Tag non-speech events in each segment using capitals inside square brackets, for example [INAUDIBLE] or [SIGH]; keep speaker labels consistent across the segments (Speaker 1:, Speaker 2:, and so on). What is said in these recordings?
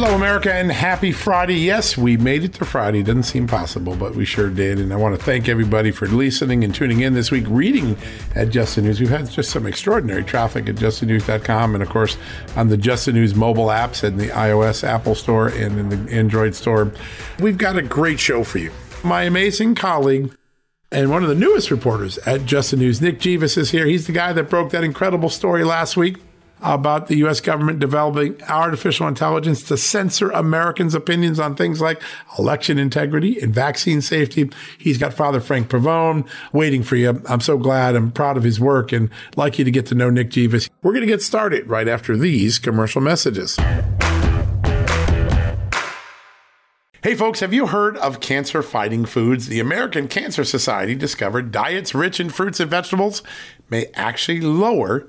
Speaker 1: Hello, America, and happy Friday. Yes, we made it to Friday. Doesn't seem possible, but we sure did. And I want to thank everybody for listening and tuning in this week, reading at Just the News. We've had just some extraordinary traffic at justthenews.com and, of course, on the Just the News mobile apps and the iOS Apple Store and in the Android Store. We've got a great show for you. My amazing colleague, and one of the newest reporters at Just the News, Nick Givas, is here. He's the guy that broke that incredible story last week about the U.S. government developing artificial intelligence to censor Americans' opinions on things like election integrity and vaccine safety. He's got Father Frank Pavone waiting for you. I'm so glad. I'm proud of his work and like you to get to know Nick Givas. We're going to get started right after these commercial messages. Hey folks, have you heard of cancer fighting foods? The American Cancer Society discovered diets rich in fruits and vegetables may actually lower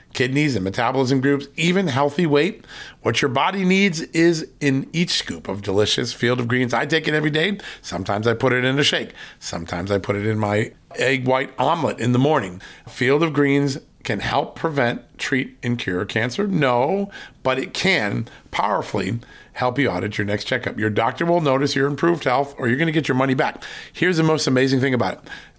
Speaker 1: kidneys, and metabolism groups, even healthy weight. What your body needs is in each scoop of delicious field of greens. I take it every day. Sometimes I put it in a shake. Sometimes I put it in my egg white omelet in the morning. Field of greens can help prevent, treat, and cure cancer? No, but it can powerfully help you out at your next checkup. Your doctor will notice your improved health or you're going to get your money back. Here's the most amazing thing about it.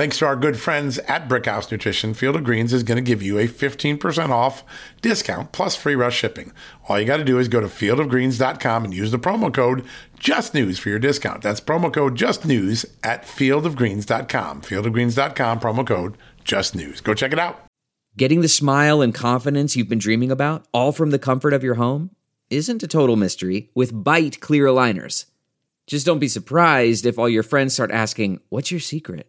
Speaker 1: Thanks to our good friends at Brickhouse Nutrition, Field of Greens is going to give you a 15% off discount plus free rush shipping. All you got to do is go to fieldofgreens.com and use the promo code JUSTNEWS for your discount. That's promo code JUSTNEWS at fieldofgreens.com. Fieldofgreens.com, promo code JUSTNEWS. Go check it out.
Speaker 2: Getting the smile and confidence you've been dreaming about, all from the comfort of your home, isn't a total mystery with Byte clear aligners. Just don't be surprised if all your friends start asking, What's your secret?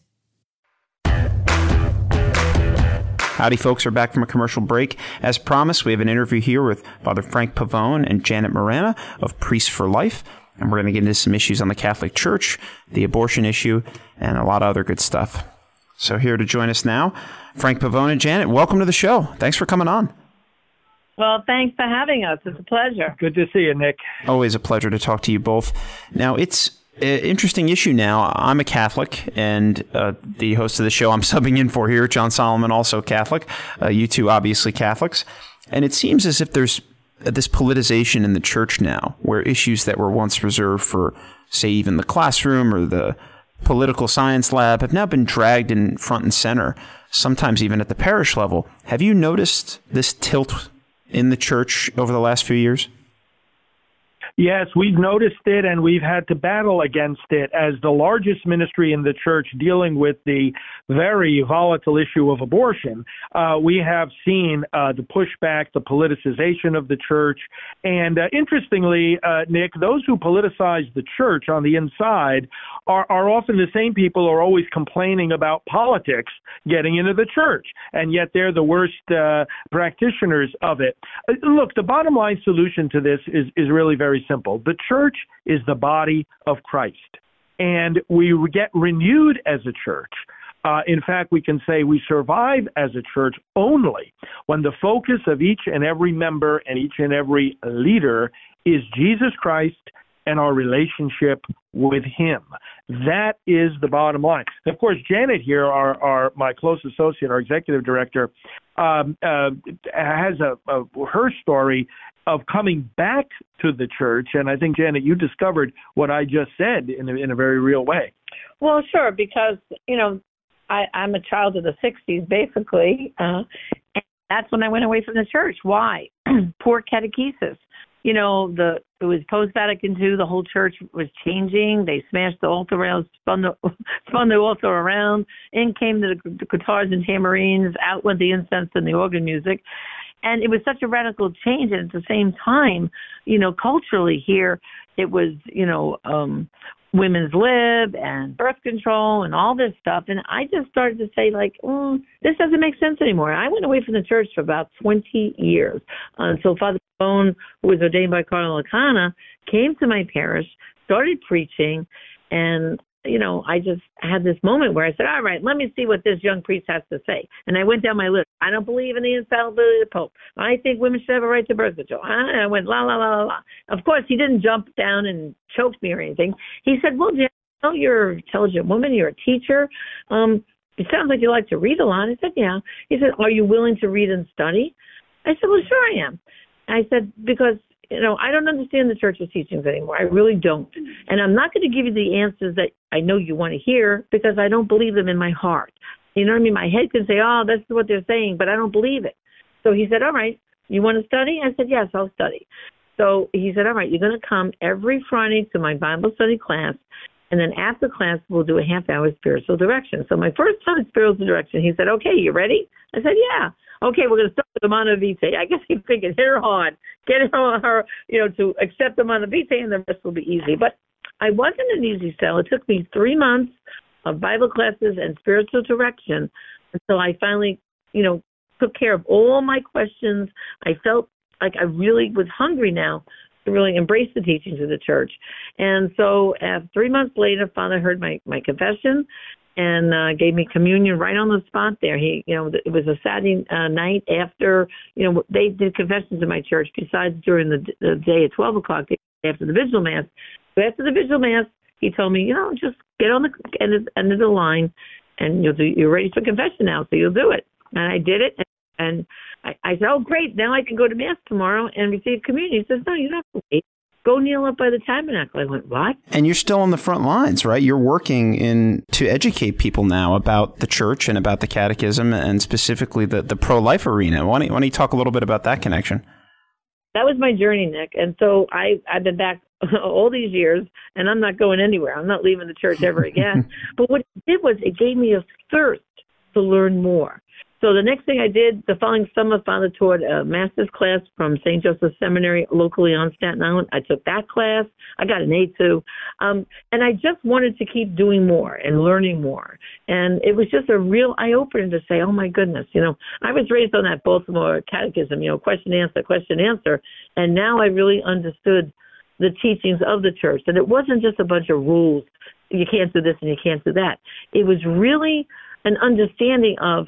Speaker 3: Howdy, folks. We're back from a commercial break. As promised, we have an interview here with Father Frank Pavone and Janet Morana of Priests for Life. And we're going to get into some issues on the Catholic Church, the abortion issue, and a lot of other good stuff. So here to join us now, Frank Pavone and Janet. Welcome to the show. Thanks for coming on.
Speaker 4: Well, thanks for having us. It's a pleasure.
Speaker 5: Good to see you, Nick.
Speaker 3: Always a pleasure to talk to you both. Now, it's an interesting issue now. I'm a Catholic, and uh, the host of the show I'm [LAUGHS] subbing in for here, John Solomon, also Catholic. Uh, you two, obviously Catholics. And it seems as if there's this politicization in the church now, where issues that were once reserved for, say, even the classroom or the political science lab have now been dragged in front and center, sometimes even at the parish level. Have you noticed this tilt in the church over the last few years?
Speaker 5: Yes, we've noticed it and we've had to battle against it as the largest ministry in the church dealing with the very volatile issue of abortion. Uh, we have seen uh, the pushback, the politicization of the church. And uh, interestingly, uh, Nick, those who politicize the church on the inside are, are often the same people are always complaining about politics getting into the church. And yet they're the worst uh, practitioners of it. Uh, look, the bottom line solution to this is, is really very simple. The church is the body of Christ. And we get renewed as a church. Uh, in fact, we can say we survive as a church only when the focus of each and every member and each and every leader is Jesus Christ and our relationship with Him. That is the bottom line. Of course, Janet here, our, our my close associate, our executive director, um, uh, has a, a her story of coming back to the church. And I think, Janet, you discovered what I just said in a, in a very real way.
Speaker 4: Well, sure, because, you know, I, I'm a child of the 60s, basically. Uh, and that's when I went away from the church. Why? [CLEARS THROAT] Poor catechesis. You know, the it was post Vatican II. The whole church was changing. They smashed the altar rails, spun the [LAUGHS] spun the altar around. In came the, the guitars and tamarines. Out went the incense and the organ music and it was such a radical change and at the same time you know culturally here it was you know um women's lib and birth control and all this stuff and i just started to say like mm, this doesn't make sense anymore i went away from the church for about 20 years until father bone who was ordained by cardinal O'Connor, came to my parish started preaching and you know, I just had this moment where I said, all right, let me see what this young priest has to say. And I went down my list. I don't believe in the infallibility of the Pope. I think women should have a right to birth control. I went, la, la, la, la, la. Of course, he didn't jump down and choke me or anything. He said, well, Jan, know you're an intelligent woman. You're a teacher. Um, it sounds like you like to read a lot. I said, yeah. He said, are you willing to read and study? I said, well, sure I am. I said, because you know, I don't understand the church's teachings anymore. I really don't. And I'm not going to give you the answers that I know you want to hear because I don't believe them in my heart. You know what I mean? My head can say, oh, that's what they're saying, but I don't believe it. So he said, all right, you want to study? I said, yes, I'll study. So he said, all right, you're going to come every Friday to my Bible study class. And then after class, we'll do a half hour spiritual direction. So my first time spiritual direction, he said, okay, you ready? I said, yeah okay, we're going to start the Mana I guess he figured hit her hard, get her, her, you know, to accept the Mana and the rest will be easy. But I wasn't an easy sell. It took me three months of Bible classes and spiritual direction until I finally, you know, took care of all my questions. I felt like I really was hungry now to really embrace the teachings of the church. And so, uh, three months later, Father heard my my confession, and uh, gave me communion right on the spot there. He, you know, it was a Saturday uh, night after, you know, they did confessions in my church. Besides during the, the day at twelve o'clock after the vigil mass. So after the vigil mass, he told me, you know, just get on the end of, end of the line, and you'll do. You're ready for confession now, so you'll do it. And I did it, and, and I, I said, oh great, now I can go to mass tomorrow and receive communion. He says, no, you don't have to wait go kneel up by the tabernacle. I went, what?
Speaker 3: And you're still on the front lines, right? You're working in to educate people now about the church and about the catechism and specifically the, the pro life arena. Why don't, you, why don't you talk a little bit about that connection?
Speaker 4: That was my journey, Nick. And so I, I've been back [LAUGHS] all these years and I'm not going anywhere. I'm not leaving the church ever again. [LAUGHS] but what it did was it gave me a thirst to learn more. So the next thing I did, the following summer, Father taught a master's class from St. Joseph Seminary locally on Staten Island. I took that class. I got an A too. Um, and I just wanted to keep doing more and learning more. And it was just a real eye opener to say, oh my goodness, you know, I was raised on that Baltimore catechism, you know, question, answer, question, answer. And now I really understood the teachings of the church. And it wasn't just a bunch of rules. You can't do this and you can't do that. It was really an understanding of,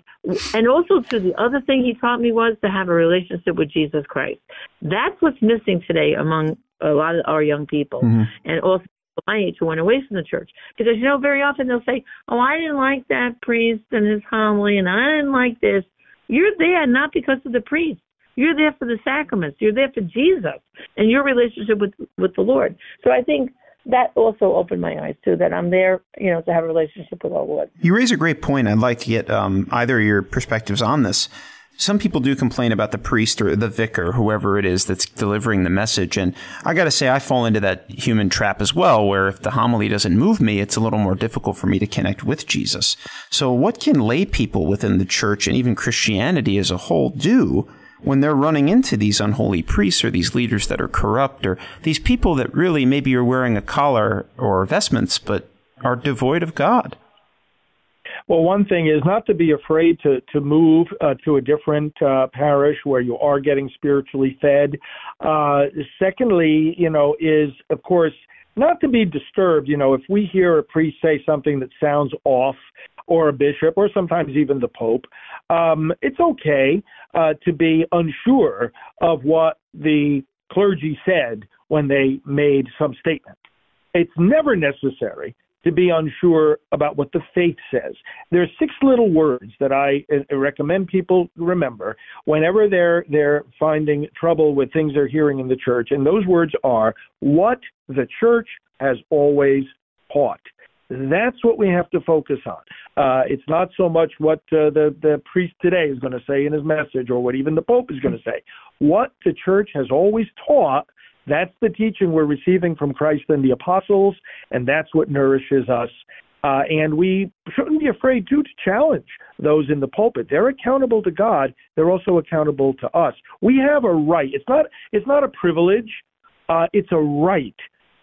Speaker 4: and also to the other thing he taught me was to have a relationship with Jesus Christ. That's what's missing today among a lot of our young people, mm-hmm. and also my age who went away from the church. Because you know, very often they'll say, "Oh, I didn't like that priest and his homily, and I didn't like this." You're there not because of the priest. You're there for the sacraments. You're there for Jesus and your relationship with with the Lord. So I think that also opened my eyes too. That I'm there, you know, to have a relationship with all our Lord.
Speaker 3: You raise a great point. I'd like to get um, either your perspectives on this. Some people do complain about the priest or the vicar, whoever it is that's delivering the message. And I got to say, I fall into that human trap as well, where if the homily doesn't move me, it's a little more difficult for me to connect with Jesus. So, what can lay people within the church and even Christianity as a whole do when they're running into these unholy priests or these leaders that are corrupt or these people that really maybe are wearing a collar or vestments but are devoid of God?
Speaker 5: Well, one thing is not to be afraid to to move uh, to a different uh, parish where you are getting spiritually fed. Uh, secondly, you know, is of course not to be disturbed. You know, if we hear a priest say something that sounds off, or a bishop, or sometimes even the pope, um, it's okay uh, to be unsure of what the clergy said when they made some statement. It's never necessary to be unsure about what the faith says. There are six little words that I uh, recommend people remember whenever they're they're finding trouble with things they're hearing in the church, and those words are what the church has always taught. That's what we have to focus on. Uh, it's not so much what uh, the the priest today is going to say in his message, or what even the pope is going to say. What the church has always taught. That's the teaching we're receiving from Christ and the apostles, and that's what nourishes us. Uh, and we shouldn't be afraid too to challenge those in the pulpit. They're accountable to God. They're also accountable to us. We have a right. It's not. It's not a privilege. Uh, it's a right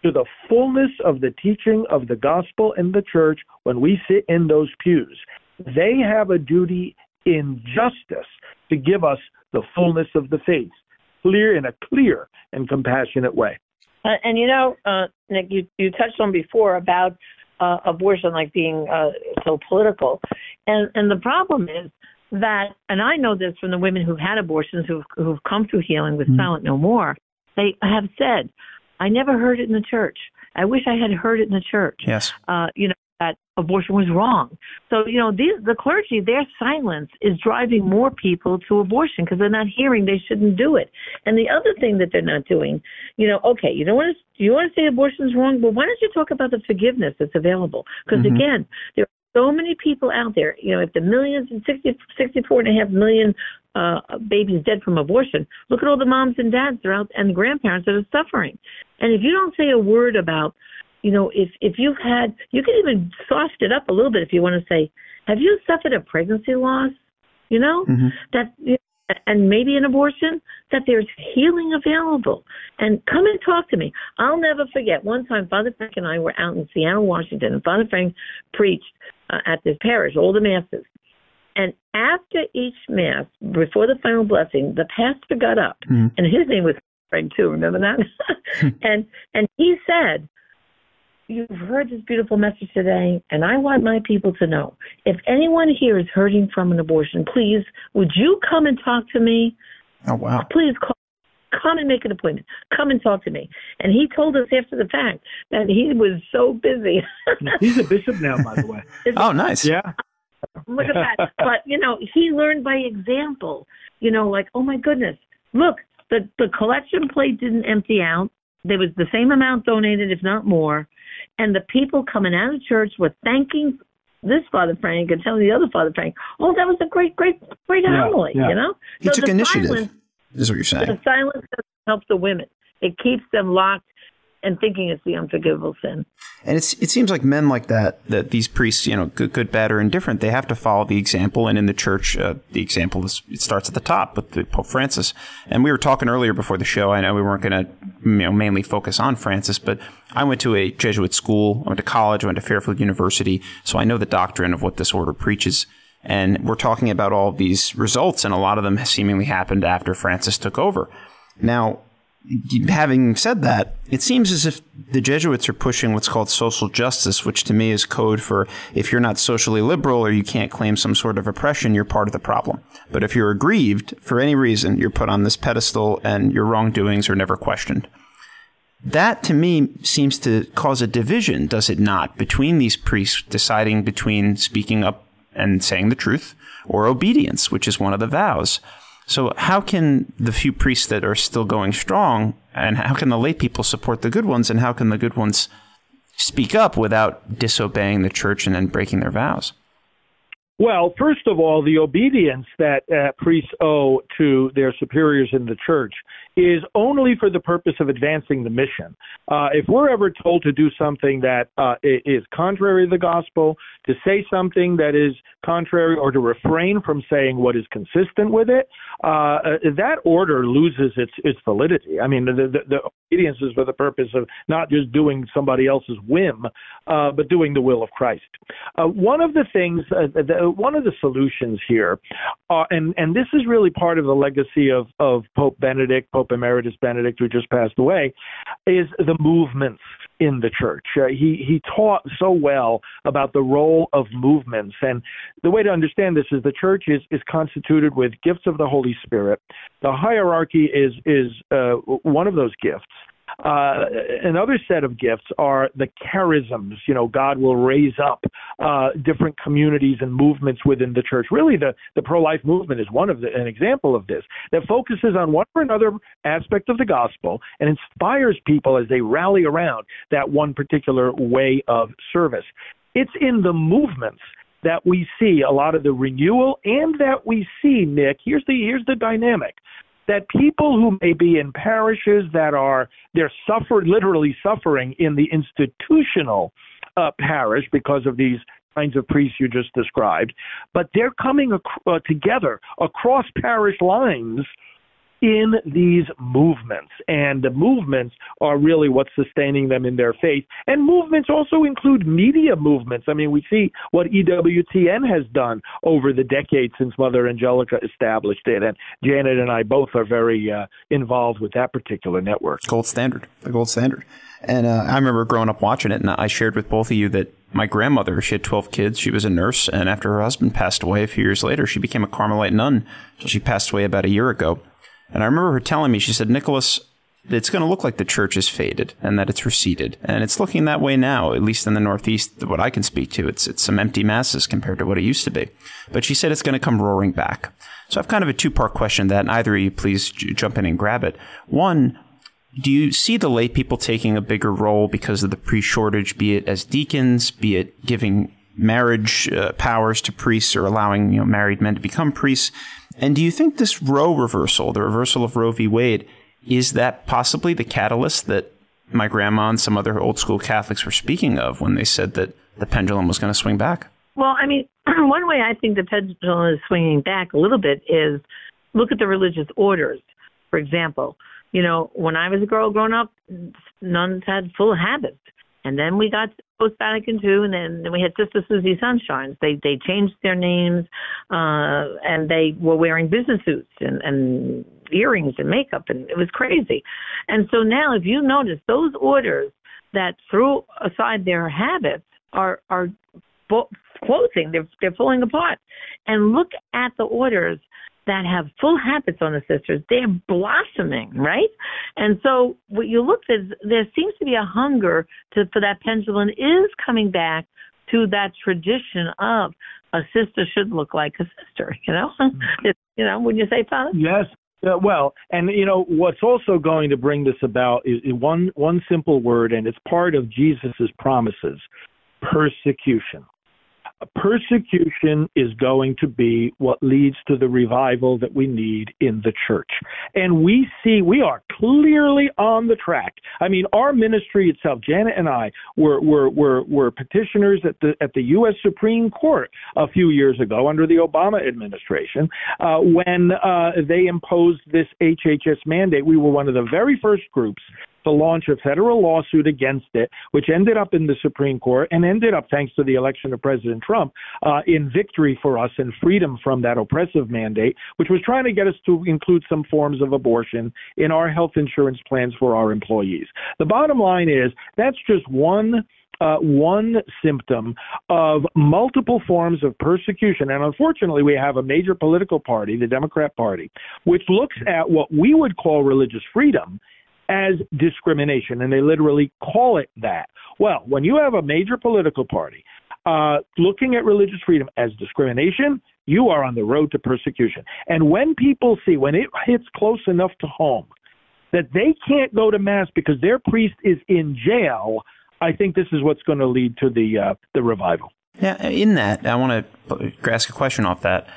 Speaker 5: to the fullness of the teaching of the gospel in the church when we sit in those pews. They have a duty in justice to give us the fullness of the faith, clear in a clear and compassionate way.
Speaker 4: Uh, and you know, uh, Nick, you, you touched on before about uh, abortion like being uh, so political, and and the problem is that, and I know this from the women who've had abortions who've who've come through healing with mm-hmm. Silent No More. They have said, I never heard it in the church. I wish I had heard it in the church.
Speaker 3: Yes.
Speaker 4: Uh, you know, that abortion was wrong. So, you know, these, the clergy, their silence is driving more people to abortion because they're not hearing they shouldn't do it. And the other thing that they're not doing, you know, okay, you don't want to, you want to say abortion is wrong, but why don't you talk about the forgiveness that's available? Because mm-hmm. again, there are so many people out there. You know, if the millions and 60, 64 and a half million uh, babies dead from abortion, look at all the moms and dads that are out and the grandparents that are suffering. And if you don't say a word about, you know, if if you've had, you can even soft it up a little bit if you want to say, have you suffered a pregnancy loss? You know, mm-hmm. that you know, and maybe an abortion, that there's healing available. And come and talk to me. I'll never forget one time Father Frank and I were out in Seattle, Washington, and Father Frank preached uh, at this parish, all the masses. And after each mass, before the final blessing, the pastor got up, mm. and his name was Frank too. Remember that? [LAUGHS] and and he said, "You've heard this beautiful message today, and I want my people to know: if anyone here is hurting from an abortion, please, would you come and talk to me?
Speaker 3: Oh wow!
Speaker 4: Please call come and make an appointment. Come and talk to me. And he told us after the fact that he was so busy.
Speaker 5: He's a bishop now, by the way. [LAUGHS]
Speaker 3: oh, nice.
Speaker 5: Yeah.
Speaker 4: Look at that. [LAUGHS] But, you know, he learned by example. You know, like, oh my goodness, look, the, the collection plate didn't empty out. There was the same amount donated, if not more. And the people coming out of church were thanking this Father Frank and telling the other Father Frank, oh, that was a great, great, great yeah, homily, yeah. you know?
Speaker 3: He so took initiative. Silence, is what you're saying.
Speaker 4: The silence helps the women. It keeps them locked and thinking it's the unforgivable sin.
Speaker 3: And it's it seems like men like that, that these priests, you know, good, good, bad, or indifferent, they have to follow the example. And in the church, uh, the example is it starts at the top with the Pope Francis. And we were talking earlier before the show. I know we weren't going to, you know, mainly focus on Francis, but I went to a Jesuit school. I went to college. I went to Fairfield University, so I know the doctrine of what this order preaches. And we're talking about all of these results, and a lot of them seemingly happened after Francis took over. Now, having said that, it seems as if the Jesuits are pushing what's called social justice, which to me is code for if you're not socially liberal or you can't claim some sort of oppression, you're part of the problem. But if you're aggrieved for any reason, you're put on this pedestal and your wrongdoings are never questioned. That to me seems to cause a division, does it not, between these priests deciding between speaking up and saying the truth or obedience, which is one of the vows. So, how can the few priests that are still going strong, and how can the lay people support the good ones, and how can the good ones speak up without disobeying the church and then breaking their vows?
Speaker 5: Well, first of all, the obedience that uh, priests owe to their superiors in the church is only for the purpose of advancing the mission. Uh, if we're ever told to do something that uh, is contrary to the gospel, to say something that is contrary, or to refrain from saying what is consistent with it, uh, uh that order loses its its validity. I mean, the, the, the, obedience is for the purpose of not just doing somebody else's whim, uh, but doing the will of Christ. Uh, one of the things, the, one of the solutions here, and and this is really part of the legacy of of Pope Benedict. Pope Emeritus Benedict, who just passed away, is the movements in the church. Uh, he he taught so well about the role of movements, and the way to understand this is the church is is constituted with gifts of the Holy Spirit. The hierarchy is is uh, one of those gifts. Uh, another set of gifts are the charisms. You know, God will raise up uh, different communities and movements within the church. Really, the, the pro life movement is one of the, an example of this that focuses on one or another aspect of the gospel and inspires people as they rally around that one particular way of service. It's in the movements that we see a lot of the renewal and that we see nick here's the here's the dynamic that people who may be in parishes that are they're suffer literally suffering in the institutional uh, parish because of these kinds of priests you just described, but they're coming ac- uh, together across parish lines in these movements. And the movements are really what's sustaining them in their faith. And movements also include media movements. I mean, we see what EWTN has done over the decades since Mother Angelica established it. And Janet and I both are very uh, involved with that particular network.
Speaker 3: Gold standard, the gold standard. And uh, I remember growing up watching it, and I shared with both of you that my grandmother, she had 12 kids. She was a nurse. And after her husband passed away a few years later, she became a Carmelite nun. She passed away about a year ago. And I remember her telling me, she said, Nicholas, it's going to look like the church is faded and that it's receded. And it's looking that way now, at least in the Northeast, what I can speak to. It's, it's some empty masses compared to what it used to be. But she said it's going to come roaring back. So I've kind of a two part question that, either of you please j- jump in and grab it. One, do you see the lay people taking a bigger role because of the pre shortage, be it as deacons, be it giving marriage uh, powers to priests or allowing you know married men to become priests? And do you think this Roe reversal, the reversal of Roe v. Wade, is that possibly the catalyst that my grandma and some other old school Catholics were speaking of when they said that the pendulum was going to swing back?
Speaker 4: Well, I mean, [CLEARS THROAT] one way I think the pendulum is swinging back a little bit is look at the religious orders. For example, you know, when I was a girl growing up, nuns had full habits. And then we got post Vatican II, and then, we had Sister Susie Sunshines. They they changed their names, uh, and they were wearing business suits and, and earrings and makeup, and it was crazy. And so now, if you notice, those orders that threw aside their habits are are clothing. They're they're falling apart. And look at the orders that have full habits on the sisters, they're blossoming, right? And so what you look at, is there seems to be a hunger to, for that pendulum is coming back to that tradition of a sister should look like a sister, [LAUGHS] you know? Mm-hmm. you know, when you say, Father?
Speaker 5: Yes. Uh, well, and you know what's also going to bring this about is, is one one simple word, and it's part of Jesus's promises: persecution persecution is going to be what leads to the revival that we need in the church. And we see we are clearly on the track. I mean, our ministry itself, Janet and I, were were were, were petitioners at the at the U.S. Supreme Court a few years ago under the Obama administration uh, when uh, they imposed this HHS mandate. We were one of the very first groups to launch a federal lawsuit against it, which ended up in the Supreme Court and ended up, thanks to the election of President Trump, uh, in victory for us and freedom from that oppressive mandate, which was trying to get us to include some forms of abortion in our health insurance plans for our employees. The bottom line is that's just one uh, one symptom of multiple forms of persecution. And unfortunately, we have a major political party, the Democrat Party, which looks at what we would call religious freedom as discrimination, and they literally call it that. Well, when you have a major political party uh, looking at religious freedom as discrimination, you are on the road to persecution. And when people see, when it hits close enough to home, that they can't go to mass because their priest is in jail, I think this is what's going to lead to the uh, the revival.
Speaker 3: Yeah, in that, I want to ask a question off that.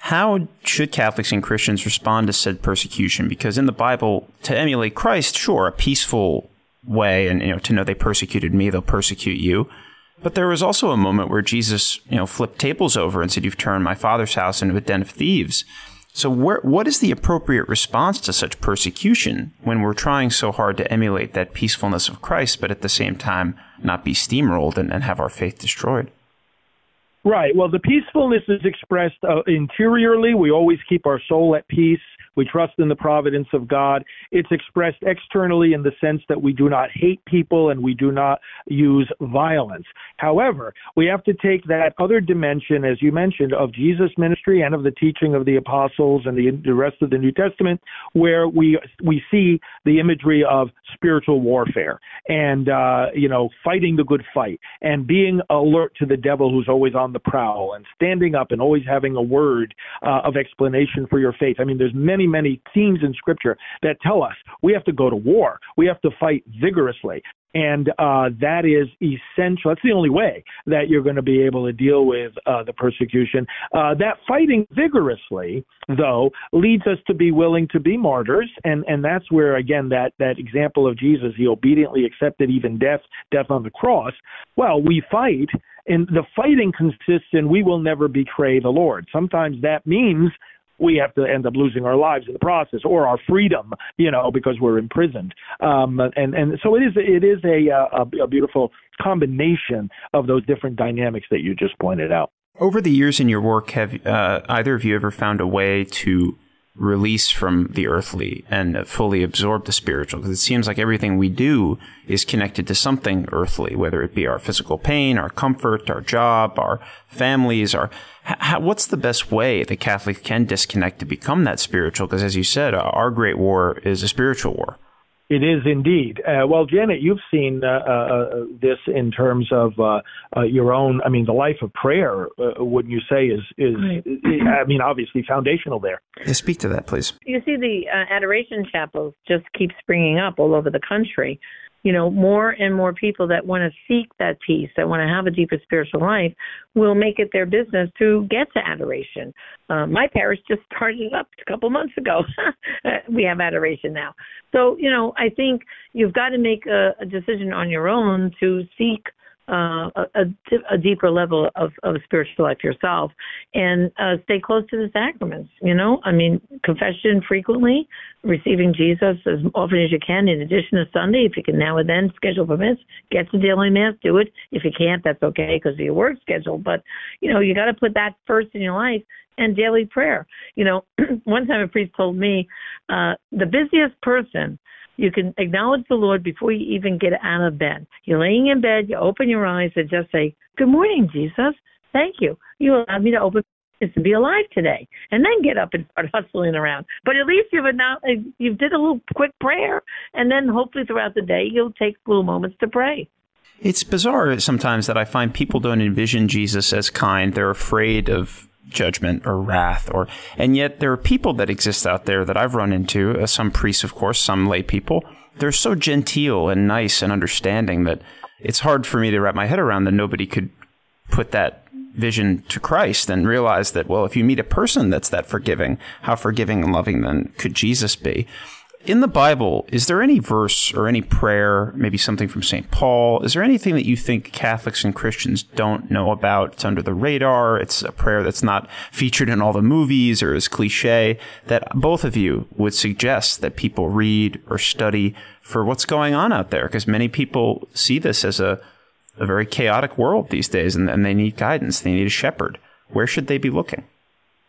Speaker 3: How should Catholics and Christians respond to said persecution? Because in the Bible, to emulate Christ, sure, a peaceful way, and you know, to know they persecuted me, they'll persecute you. But there was also a moment where Jesus, you know, flipped tables over and said, "You've turned my father's house into a den of thieves." So, where, what is the appropriate response to such persecution when we're trying so hard to emulate that peacefulness of Christ, but at the same time not be steamrolled and, and have our faith destroyed?
Speaker 5: Right. Well, the peacefulness is expressed uh, interiorly. We always keep our soul at peace. We trust in the providence of God. It's expressed externally in the sense that we do not hate people and we do not use violence. However, we have to take that other dimension, as you mentioned, of Jesus' ministry and of the teaching of the apostles and the, the rest of the New Testament, where we we see the imagery of spiritual warfare and uh, you know fighting the good fight and being alert to the devil who's always on the prowl and standing up and always having a word uh, of explanation for your faith. I mean, there's many many themes in Scripture that tell us we have to go to war. We have to fight vigorously. And uh, that is essential. That's the only way that you're going to be able to deal with uh, the persecution. Uh, that fighting vigorously, though, leads us to be willing to be martyrs, and and that's where again that that example of Jesus, he obediently accepted even death, death on the cross. Well, we fight, and the fighting consists in we will never betray the Lord. Sometimes that means we have to end up losing our lives in the process or our freedom, you know, because we're imprisoned. Um, and and so it is it is a, a, a beautiful combination of those different dynamics that you just pointed out.
Speaker 3: Over the years in your work, have uh, either of you ever found a way to release from the earthly and fully absorb the spiritual because it seems like everything we do is connected to something earthly whether it be our physical pain our comfort our job our families our how, what's the best way the catholic can disconnect to become that spiritual? Because as you said our great war is a spiritual war
Speaker 5: it is indeed. Uh, well, Janet, you've seen uh, uh, this in terms of uh, uh, your own. I mean, the life of prayer. Uh, wouldn't you say is is? Right. I mean, obviously foundational there.
Speaker 3: Yeah, speak to that, please.
Speaker 4: You see, the adoration chapels just keep springing up all over the country you know, more and more people that want to seek that peace, that want to have a deeper spiritual life, will make it their business to get to adoration. Uh, my parish just started up a couple months ago. [LAUGHS] we have adoration now. So, you know, I think you've got to make a, a decision on your own to seek uh, a, a, deeper level of, of spiritual life yourself and uh, stay close to the sacraments. You know, I mean, confession frequently, receiving Jesus as often as you can, in addition to Sunday. If you can now and then schedule permits, get to daily mass, do it. If you can't, that's okay because of your work schedule. But, you know, you got to put that first in your life and daily prayer. You know, [CLEARS THROAT] one time a priest told me uh, the busiest person you can acknowledge the Lord before you even get out of bed. You're laying in bed, you open your eyes and just say, Good morning, Jesus. Thank you. You allowed me to open to be alive today, and then get up and start [LAUGHS] hustling around. But at least you've now you did a little quick prayer, and then hopefully throughout the day you'll take little moments to pray.
Speaker 3: It's bizarre sometimes that I find people don't envision Jesus as kind. They're afraid of judgment or wrath or and yet there are people that exist out there that I've run into uh, some priests of course some lay people. They're so genteel and nice and understanding that it's hard for me to wrap my head around that nobody could put that vision to Christ and realize that well if you meet a person that's that forgiving how forgiving and loving then could Jesus be In the Bible, is there any verse or any prayer, maybe something from St. Paul? Is there anything that you think Catholics and Christians don't know about? It's under the radar. It's a prayer that's not featured in all the movies or is cliche that both of you would suggest that people read or study for what's going on out there? Because many people see this as a, a very chaotic world these days and, and they need guidance. They need a shepherd. Where should they be looking?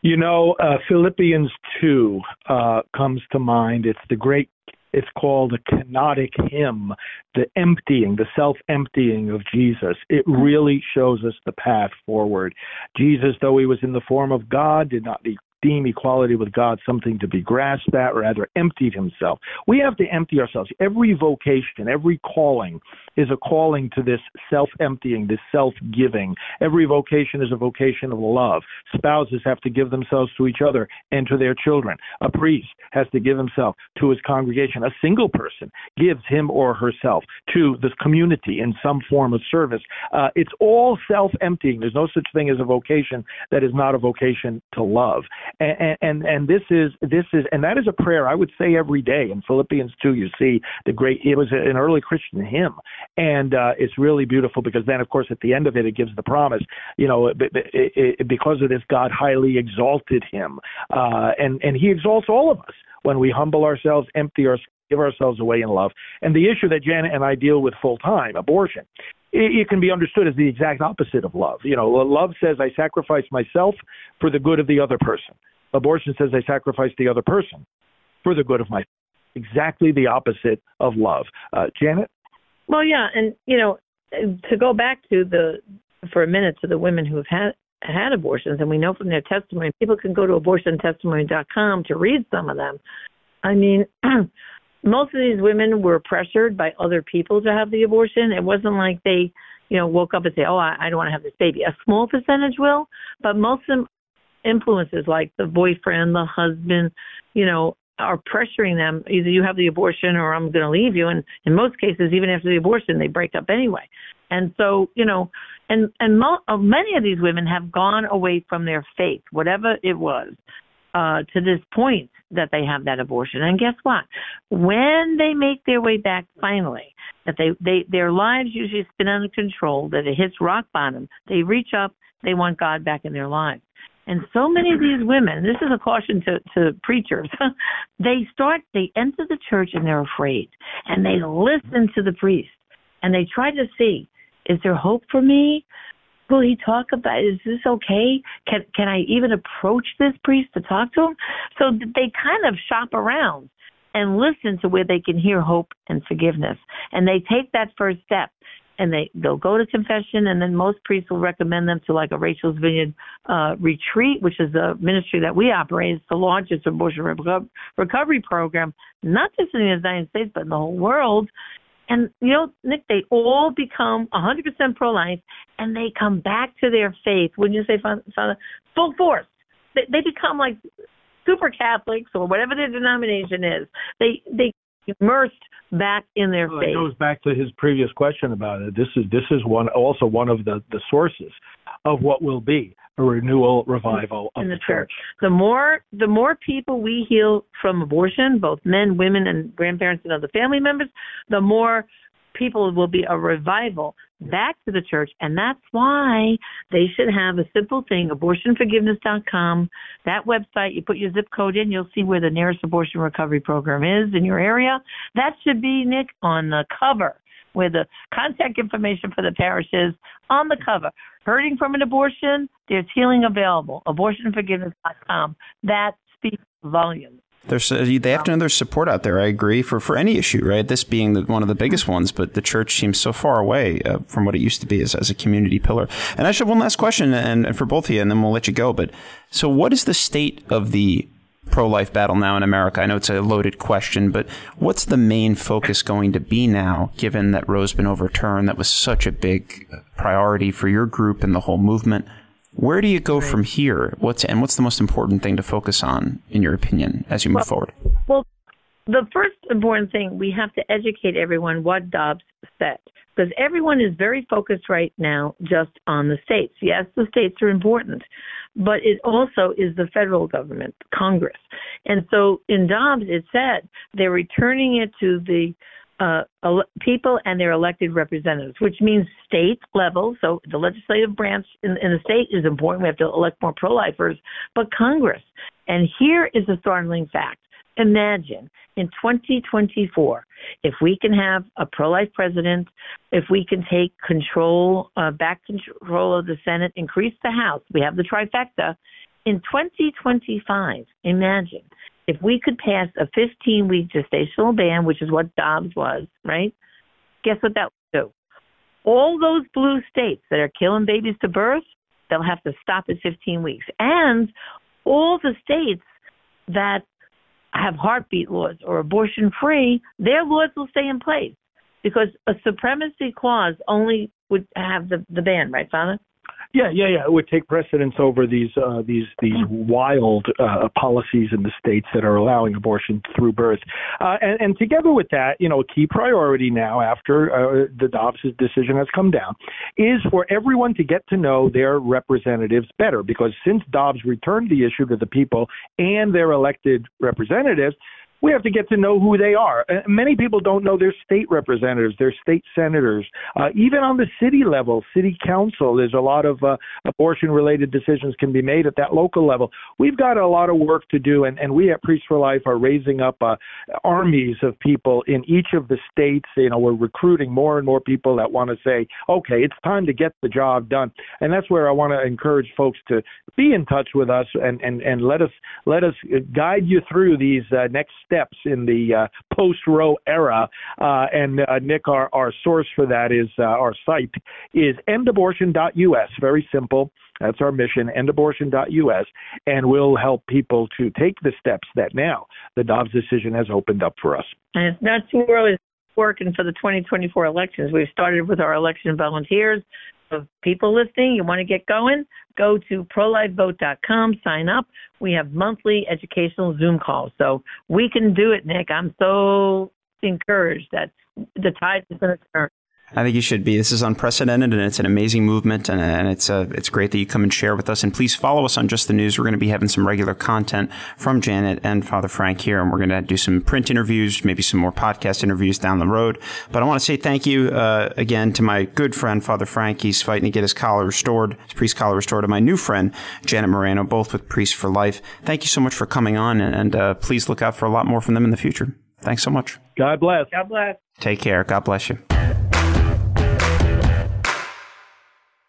Speaker 5: You know, uh, Philippians 2 uh, comes to mind. It's the great, it's called a kenotic hymn, the emptying, the self emptying of Jesus. It really shows us the path forward. Jesus, though he was in the form of God, did not deem equality with God something to be grasped at, or rather emptied himself. We have to empty ourselves. Every vocation, every calling is a calling to this self emptying, this self giving. Every vocation is a vocation of love. Spouses have to give themselves to each other and to their children. A priest has to give himself to his congregation. A single person gives him or herself to this community in some form of service. Uh, it's all self emptying. There's no such thing as a vocation that is not a vocation to love and, and and this is this is and that is a prayer I would say every day in Philippians two. You see the great. It was an early Christian hymn, and uh, it's really beautiful because then, of course, at the end of it, it gives the promise. You know, it, it, it, because of this, God highly exalted him, uh, and and He exalts all of us when we humble ourselves, empty ourselves give ourselves away in love. And the issue that Janet and I deal with full time, abortion, it, it, can be understood as the exact opposite of love. You know, love says I sacrifice myself for the good of the other person. Abortion says I sacrifice the other person for the good of my. Exactly the opposite of love. Uh, Janet.
Speaker 4: Well, yeah, and you know, to go back to the for a minute to the women who have had had abortions, and we know from their testimony, people can go to abortiontestimony.com to read some of them. I mean, [CLEARS THROAT] most of these women were pressured by other people to have the abortion. It wasn't like they, you know, woke up and say, "Oh, I, I don't want to have this baby." A small percentage will, but most of them influences like the boyfriend, the husband, you know, are pressuring them. Either you have the abortion or I'm going to leave you. And in most cases, even after the abortion, they break up anyway. And so, you know, and and mo- many of these women have gone away from their faith, whatever it was, uh, to this point that they have that abortion. And guess what? When they make their way back finally, that they, they their lives usually spin out of control, that it hits rock bottom, they reach up, they want God back in their lives. And so many of these women, this is a caution to, to preachers, [LAUGHS] they start, they enter the church and they're afraid. And they listen to the priest and they try to see, is there hope for me? Will he talk about is this okay can can i even approach this priest to talk to him so they kind of shop around and listen to where they can hear hope and forgiveness and they take that first step and they they'll go to confession and then most priests will recommend them to like a Rachel's Vineyard uh, retreat, which is a ministry that we operate. It's the largest abortion recovery program, not just in the United States but in the whole world. And you know, Nick, they all become 100% pro-life, and they come back to their faith. Wouldn't you say, Father? Full force. They, they become like super Catholics or whatever their denomination is. They they immersed back in their
Speaker 5: well,
Speaker 4: faith.
Speaker 5: It goes back to his previous question about it. This is this is one also one of the the sources of what will be a renewal revival
Speaker 4: in
Speaker 5: the,
Speaker 4: the
Speaker 5: church.
Speaker 4: church. The more the more people we heal from abortion, both men, women, and grandparents and other family members, the more people will be a revival back to the church. And that's why they should have a simple thing, abortionforgiveness.com. That website, you put your zip code in, you'll see where the nearest abortion recovery program is in your area. That should be, Nick, on the cover where the contact information for the parish is on the cover. Hurting from an abortion, there's healing available. Abortionforgiveness.com. That speaks volumes.
Speaker 3: There's uh, they have to know there's support out there. I agree for for any issue, right? This being the, one of the biggest ones, but the church seems so far away uh, from what it used to be as, as a community pillar. And I should have one last question, and, and for both of you, and then we'll let you go. But so, what is the state of the pro life battle now in America? I know it's a loaded question, but what's the main focus going to be now, given that Roe's been overturned? That was such a big priority for your group and the whole movement. Where do you go from here? What's and what's the most important thing to focus on, in your opinion, as you move
Speaker 4: well,
Speaker 3: forward?
Speaker 4: Well, the first important thing we have to educate everyone what Dobbs said, because everyone is very focused right now just on the states. Yes, the states are important, but it also is the federal government, Congress. And so in Dobbs, it said they're returning it to the uh, ele- people and their elected representatives, which means state level. So the legislative branch in, in the state is important. We have to elect more pro lifers, but Congress. And here is a startling fact. Imagine in 2024, if we can have a pro life president, if we can take control, uh, back control of the Senate, increase the House, we have the trifecta. In 2025, imagine if we could pass a 15 week gestational ban, which is what Dobbs was, right? Guess what that would do? All those blue states that are killing babies to birth, they'll have to stop at 15 weeks. And all the states that have heartbeat laws or abortion free, their laws will stay in place because a supremacy clause only would have the, the ban, right, Father?
Speaker 5: Yeah, yeah, yeah. It would take precedence over these uh, these these wild uh, policies in the states that are allowing abortion through birth. Uh, and, and together with that, you know, a key priority now after uh, the Dobbs decision has come down is for everyone to get to know their representatives better. Because since Dobbs returned the issue to the people and their elected representatives, we have to get to know who they are. Many people don't know their state representatives, their state senators, uh, even on the city level, city council. There's a lot of uh, abortion-related decisions can be made at that local level. We've got a lot of work to do, and, and we at Priests for Life are raising up uh, armies of people in each of the states. You know, we're recruiting more and more people that want to say, okay, it's time to get the job done, and that's where I want to encourage folks to be in touch with us and and and let us let us guide you through these uh, next steps in the uh, post Roe era. Uh, and uh, Nick, our, our source for that is uh, our site is endabortion.us. Very simple. That's our mission, endabortion.us, and we'll help people to take the steps that now the Dobbs decision has opened up for us.
Speaker 4: And it's not too early working for the 2024 elections. We've started with our election volunteers. So people listening, you want to get going, go to prolifevote.com, sign up. We have monthly educational Zoom calls. So we can do it, Nick. I'm so encouraged that the tide is going to turn.
Speaker 3: I think you should be. This is unprecedented, and it's an amazing movement, and, and it's uh, it's great that you come and share with us. And please follow us on Just the News. We're going to be having some regular content from Janet and Father Frank here, and we're going to do some print interviews, maybe some more podcast interviews down the road. But I want to say thank you uh, again to my good friend Father Frank. He's fighting to get his collar restored, his priest collar restored, and my new friend Janet Morana, both with Priests for Life. Thank you so much for coming on, and, and uh, please look out for a lot more from them in the future. Thanks so much.
Speaker 5: God bless.
Speaker 4: God bless.
Speaker 3: Take care. God bless you.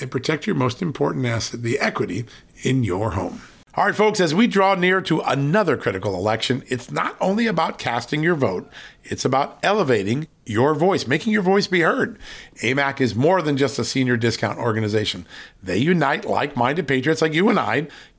Speaker 1: and protect your most important asset, the equity in your home. All right, folks, as we draw near to another critical election, it's not only about casting your vote, it's about elevating your voice, making your voice be heard. AMAC is more than just a senior discount organization. They unite like minded patriots like you and I,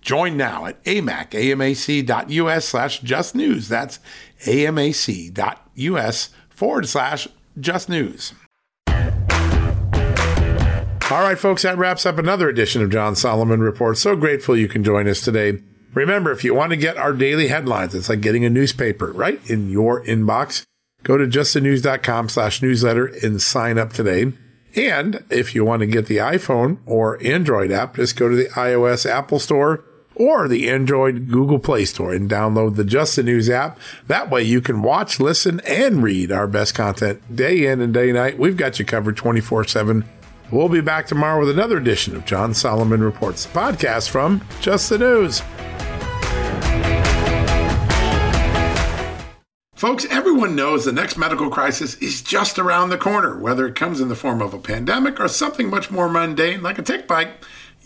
Speaker 1: Join now at amac, amac.us slash just news. That's amac.us forward slash just news. All right, folks, that wraps up another edition of John Solomon Report. So grateful you can join us today. Remember, if you want to get our daily headlines, it's like getting a newspaper right in your inbox. Go to justthenews.com slash newsletter and sign up today. And if you want to get the iPhone or Android app, just go to the iOS Apple Store or the Android Google Play Store and download the Just the News app. That way you can watch, listen, and read our best content day in and day night. We've got you covered 24 7. We'll be back tomorrow with another edition of John Solomon Reports, the podcast from Just the News. Folks, everyone knows the next medical crisis is just around the corner, whether it comes in the form of a pandemic or something much more mundane like a tick bite